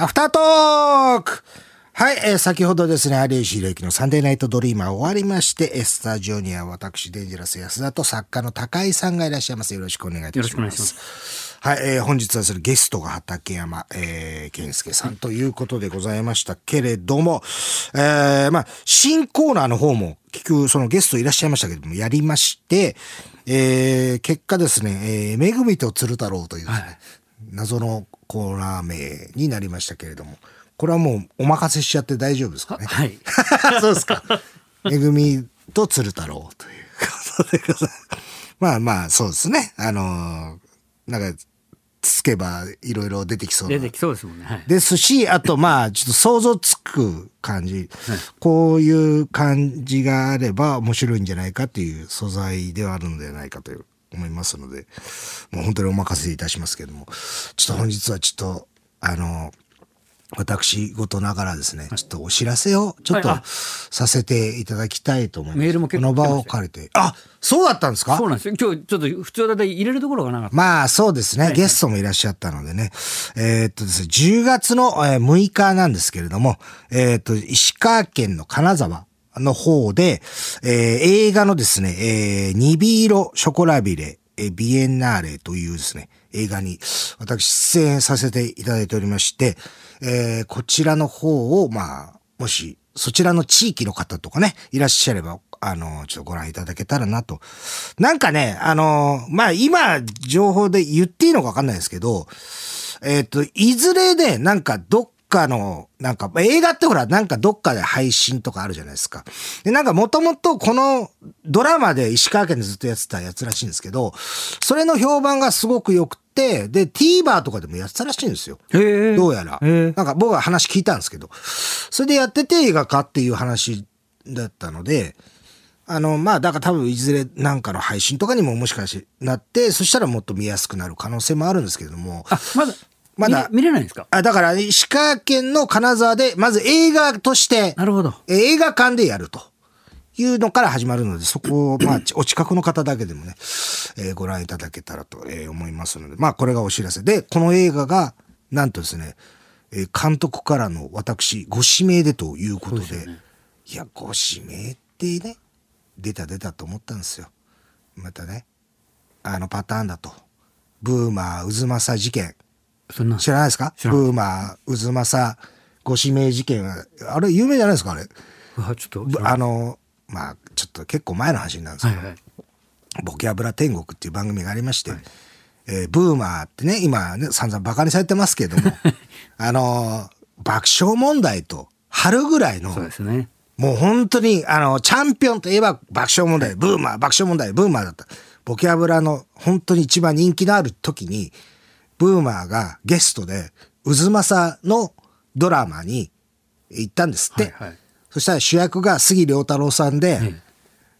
アフタートークはい、えー先ほどですね、有吉弘行のサンデーナイトドリーマー終わりまして、えースタジオには私、デンジャラス安田と作家の高井さんがいらっしゃいます。よろしくお願いいたします。よろしくお願いします。はい、えー本日はそれゲストが畠山、えー、健介さんということでございましたけれども、えーまあ、新コーナーの方も、結局、そのゲストいらっしゃいましたけれども、やりまして、えー結果ですね、えーめぐみと鶴太郎というですね、謎のコーナー名になりましたけれども、これはもうお任せしちゃって大丈夫ですかね？はい。そうですか。めぐみと鶴太郎ということでございます。まあまあ、そうですね。あのーなんか、つけばいろいろ出てきそうな出てきそうですもんね。はい。ですし、あとまあ、ちょっと想像つく感じ、こういう感じがあれば面白いんじゃないかっていう素材ではあるのではないかという思いますので、もう本当にお任せいたしますけども、ちょっと本日はちょっと、あの、私事ながらですね、ちょっとお知らせをちょっとさせていただきたいと思います。メールも結構この場を借りて。あ、そうだったんですか？そうなんですよ。今日ちょっと普通だったら入れるところがなかった。まあそうですね、ゲストもいらっしゃったのでね。えーっとですね、10月のえー6日なんですけれども、えーっと、石川県の金沢の方で、えー映画のですね、えー、ニビーロ・ショコラビレ、えービエンナーレというですね、映画に私出演させていただいておりまして、えーこちらの方を、まあ、もし、そちらの地域の方とかね、いらっしゃれば、あの、ちょっとご覧いただけたらなと。なんかね、あの、まあ、今、情報で言っていいのかわかんないですけど、えっ、と、いずれで、なんか、どっかの、なんか、映画ってほら、なんかどっかで配信とかあるじゃないですか。で、なんかもともとこのドラマで石川県でずっとやってたやつらしいんですけど、それの評判がすごく良くて、で、TVer とかでもやってたらしいんですよ。どうやら。なんか僕は話聞いたんですけど、それでやってて映画化っていう話だったので、あの、まあ、だから多分いずれなんかの配信とかにももしかしてなって、そしたらもっと見やすくなる可能性もあるんですけれども、あ、まだ、まだ見れないんですか？あだから石川県の金沢で、まず映画として、なるほど。えー映画館でやるというのから始まるので、そこを、まあ、ちお近くの方だけでもね、えーご覧いただけたらと、えー思いますので、まあ、これがお知らせで、この映画が、なんとですね、えー監督からの私、ご指名でということで、いや、ご指名ってね、出た出たと思ったんですよ。またね、あのパターンだと。ブーマー渦政事件。知らないですか？ブーマー渦政ご指名事件は、あれ有名じゃないですかあれ？うわちょっと。ぶあの、まあ、ちょっと結構前の話なんですけど、はいはい。ボキャブラ天国っていう番組がありまして、えーブーマーってね、今ね、散々バカにされてますけども、あのー爆笑問題と春ぐらいのそう、ですね。もう本当に、あの、チャンピオンといえば爆笑問題、ブーマー、爆笑問題、ブーマーだった。ボキャブラの本当に一番人気のある時に、ブーマーがゲストで、渦政のドラマに行ったんですって。はいはいそしたら主役が杉良太郎さんで、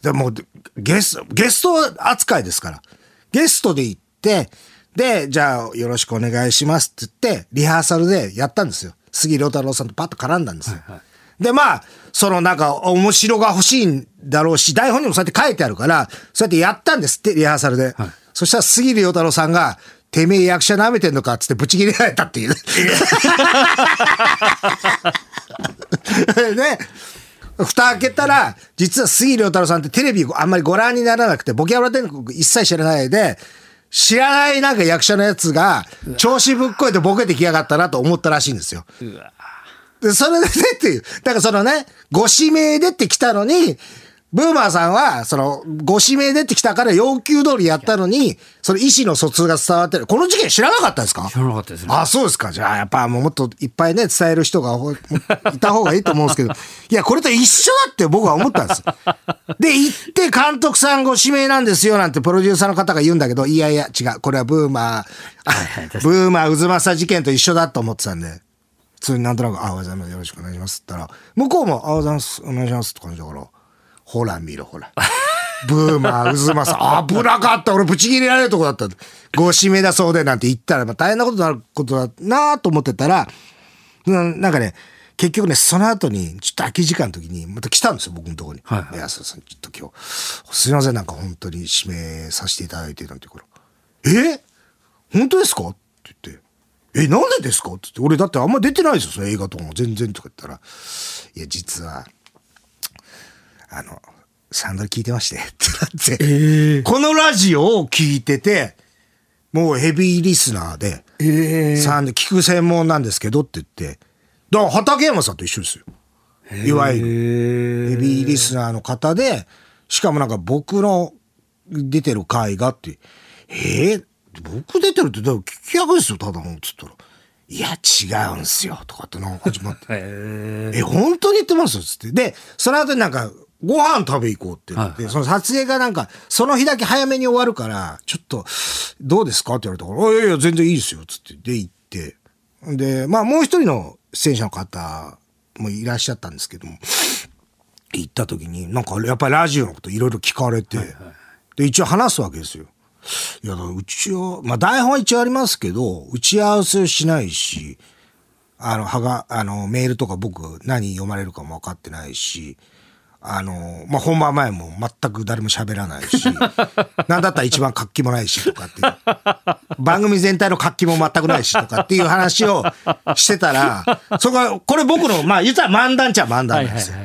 でもうゲスト、ゲスト扱いですから。ゲストで行って、で、じゃあよろしくお願いしますって言って、リハーサルでやったんですよ。杉良太郎さんとパッと絡んだんですよ。はいはいで、まあ、そのなんか面白が欲しいんだろうし、台本にもそうやって書いてあるから、そうやってやったんですって、リハーサルで。はいそしたら杉良太郎さんが、てめえ役者舐めてんのかっつってブチ切れられたっていう。ね。蓋開けたら、実は杉良太郎さんってテレビあんまりご覧にならなくて、ボキャブラ天国一切知らないで、知らないなんか役者のやつが、調子ぶっこいてボケてきやがったなと思ったらしいんですよ。で、それでっていう。だからそのね、ご指名でって来たのに、ブーマーさんは、その、ご指名でって来たから要求通りやったのに、その意思の疎通が伝わってる。この事件知らなかったですか？知らなかったですね。あ、そうですか。じゃあ、やっぱもうもっといっぱいね、伝える人がほ いた方がいいと思うんですけど。いや、これと一緒だって僕は思ったんです。で、行って監督さんご指名なんですよ、なんてプロデューサーの方が言うんだけど、いやいや、違う。これはブーマー、ブーマー渦政事件と一緒だと思ってたんで。普通になんとなく、あ、おはようございます。よろしくお願いします。って言ったら、向こうも、あ、おはようございます。お願いします。って感じだから、ほら見ろ、ほら。ブーマー、渦政、危なかった。俺、ブチ切れられるとこだった。ご指名だそうで、なんて言ったら、まあ、大変なことになることだなと思ってたら、うんなんかね、結局ね、その後に、ちょっと空き時間の時に、また来たんですよ、僕のところに。はいはい。いや、そうさん、ちょっと今日、すいません、なんか本当に指名させていただいて、なんて言うから、え？本当ですか？って言って、え、なんでですか？って言って、俺だってあんま出てないですよ、その映画とかも。全然とか言ったら、いや、実は、あの、サンダル聞いてまして、ってなって、このラジオを聞いてて、もうヘビーリスナーで、えサンダル聞く専門なんですけどって言って、だから畠山さんと一緒ですよ。いわゆる。ヘビーリスナーの方で、しかもなんか僕の出てる回がって、えー、僕出てるって、だから聞き役ですよ、ただの、つったら。いや、違うんすよ、とかってなんか始まって。ええ、本当に言ってます？つって。で、その後になんか、ご飯食べ行こうって言って、その撮影がなんか、その日だけ早めに終わるから、ちょっと、どうですかって言われたから、あいやいや、全然いいですよ、つって。で、行って。で、まあ、もう一人の出演者の方もいらっしゃったんですけども、行った時に、なんか、やっぱりラジオのこといろいろ聞かれて、で、一応話すわけですよ。いや、うちは、まあ、台本は一応ありますけど、打ち合わせをしないし、あの、はが、あの、メールとか僕何読まれるかも分かってないし、あの、まあ、本番前も全く誰も喋らないし、なんだったら一番活気もないしとかっていう、番組全体の活気も全くないしとかっていう話をしてたら、そこは、これ僕の、まあ、言ったら漫談っちゃ漫談なんですよ。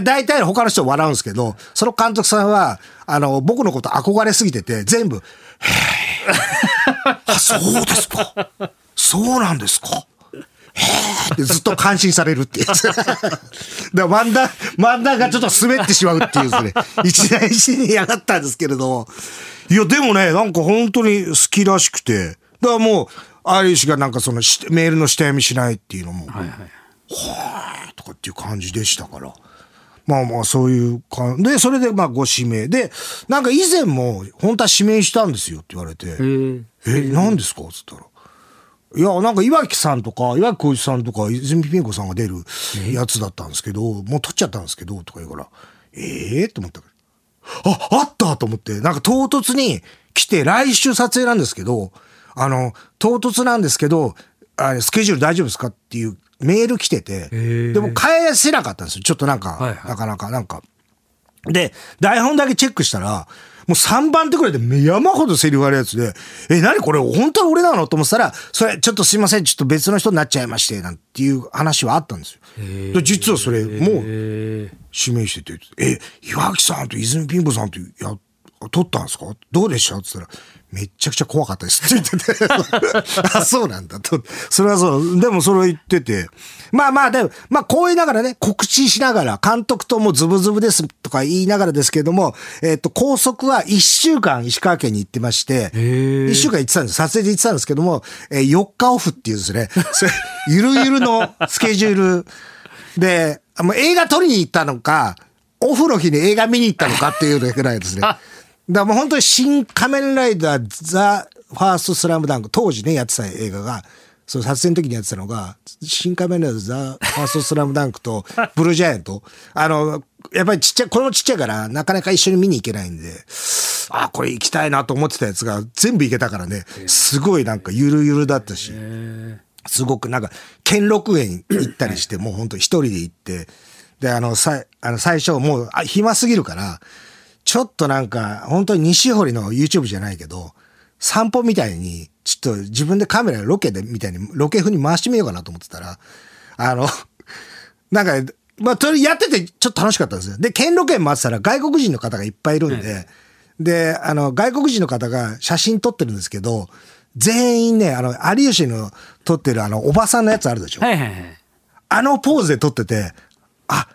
大体他の人笑うんですけど、その監督さんは、あの、僕のこと憧れすぎてて、全部、へーあ、そうですか。そうなんですか。へーってずっと感心されるっていう。だから漫談、漫談がちょっと滑ってしまうっていうですね、一大事にやがったんですけれども。いや、でもね、なんか本当に好きらしくて、だからもう、アイリッシュがなんかそのしメールの下読みしないっていうのも、はいはい。とかっていう感じでしたから。まあまあそういう感で、それでまあご指名で、なんか以前も本当は指名したんですよって言われて、ええ、何ですか？っつったら。いや、なんか岩城さんとか、岩城浩一さんとか、泉ピン子さんが出るやつだったんですけど、もう撮っちゃったんですけど、とか言うから、ええー、と思ったから。あ、あったと思って、なんか唐突に来て、来週撮影なんですけど、あの、唐突なんですけど、あスケジュール大丈夫ですかっていうメール来てて、ーでも返せなかったんですよ。ちょっとなんか、はいはいなかなか、なんか。で、台本だけチェックしたら、もう3番手くらいで山ほどセリフあるやつで、え、何これ？本当に俺なの？と思ってたら、それちょっとすいません、ちょっと別の人になっちゃいまして、なんていう話はあったんですよ。で実はそれ、もうえ指名してて、え、岩木さんと泉ピン子さんとや、撮ったんですか？どうでしたって言ったら、めっちゃくちゃ怖かったですって言ってて。あ、そうなんだと。それはそう。でもそれを言ってて。まあまあ、でも、まあこう言いながらね、告知しながら、監督ともズブズブですとか言いながらですけれども、えっ、と、高速は1週間石川県に行ってまして、1週間行ってたんです。撮影で行ってたんですけども、えー4日オフっていうですね、それゆるゆるのスケジュールで、もう映画撮りに行ったのか、オフの日に映画見に行ったのかっていうぐらいですね。だからもう本当に新仮面ライダーザ・ファーストスラムダンク、当時ね、やってた映画が、そう、撮影の時にやってたのが、新仮面ライダーザ・ファーストスラムダンクと、ブルージャイアント。あの、やっぱりちっちゃい、これもちっちゃいから、なかなか一緒に見に行けないんで、あ、これ行きたいなと思ってたやつが全部行けたからね、すごいなんかゆるゆるだったし。すごくなんか、兼六園行ったりして、もう本当一人で行って、で、あの、さあの最初もう暇すぎるから、ちょっとなんか、本当に西堀の YouTube じゃないけど、散歩みたいに、ちょっと自分でカメラロケでみたいに、ロケ風に回してみようかなと思ってたら、あの、なんか、まあ、それやっててちょっと楽しかったんですよ。で、兼六園回ってたら外国人の方がいっぱいいるんで、で、あの、外国人の方が写真撮ってるんですけど、全員ね、あの、有吉の撮ってるあの、おばさんのやつあるでしょ。はいはいはい。あのポーズで撮ってて、あ、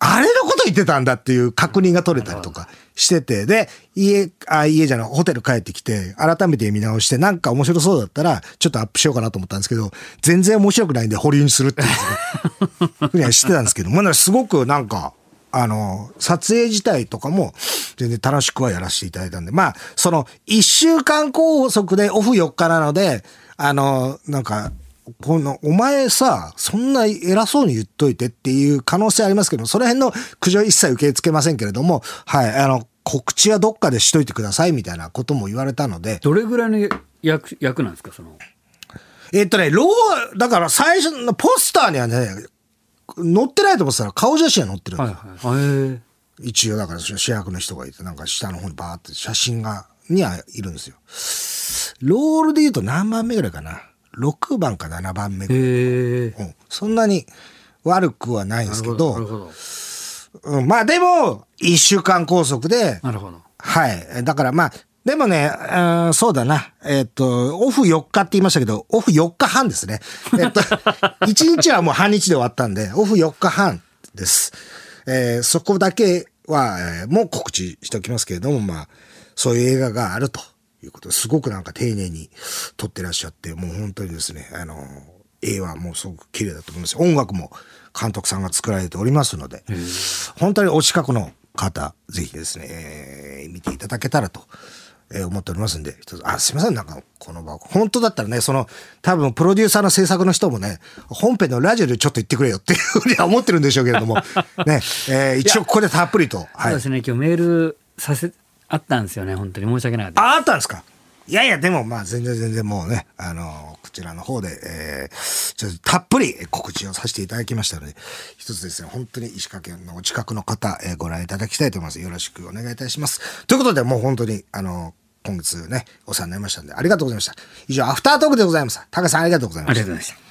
あれのこと言ってたんだっていう確認が取れたりとかしてて、で、家、あ、家じゃない、ホテル帰ってきて、改めて見直して、なんか面白そうだったら、ちょっとアップしようかなと思ったんですけど、全然面白くないんで保留にするってふうにはしてたんですけど、まだすごくなんか、あの、撮影自体とかも全然楽しくはやらせていただいたんで、まあ、その、一週間拘束でオフ4日なので、あの、なんか、この、お前さ、そんな偉そうに言っといてっていう可能性ありますけど、その辺の苦情一切受け付けませんけれども、はい、あの、告知はどっかでしといてくださいみたいなことも言われたので、どれぐらいの役役なんですかその？えっとね、ロー、だから最初のポスターにはね、載ってないと思ってたら顔写真は載ってるんだはいよはい。へ一応だから主役の人がいて、なんか下の方にバーって写真が、にはいるんですよ。ロールで言うと何番目ぐらいかな。6番か7番目。へえ。うん、そんなに悪くはないんですけど。うん、まあでも、1週間拘束で、なるほど。はい。だからまあ、でもね、うんそうだな。えっ、と、オフ4日って言いましたけど、オフ4日半ですね。えっと、1日はもう半日で終わったんで、オフ4日半です。えーそこだけは、えーもう告知しておきますけれども、まあ、そういう映画があるということですごくなんか丁寧に撮ってらっしゃって、もう本当にですね、あの、絵はもうすごく綺麗だと思います。音楽も監督さんが作られておりますので、本当にお近くの方、ぜひですね、えー見ていただけたらと、えー思っておりますんで、一つあ、すいません、なんか、この場、本当だったらね、その、多分、プロデューサーの制作の人もね、本編のラジオでちょっと言ってくれよっていうふうには思ってるんでしょうけれども、ね、えー一応ここでたっぷりと、はいそうで。すね、今日メールさせ、あったんですよね、本当に申し訳なかった。あ、あったんですか？いやいや、でもまあ全然全然もうね、あのこちらの方で、えー、ちょっとたっぷり告知をさせていただきましたので、一つですね、本当に石川県のお近くの方、えーご覧いただきたいと思います。よろしくお願いいたします。ということで、もう本当に、あの今月ね、お世話になりましたんで、ありがとうございました。以上、アフタートークでございます。高橋さんありがとうございましたありがとうございました。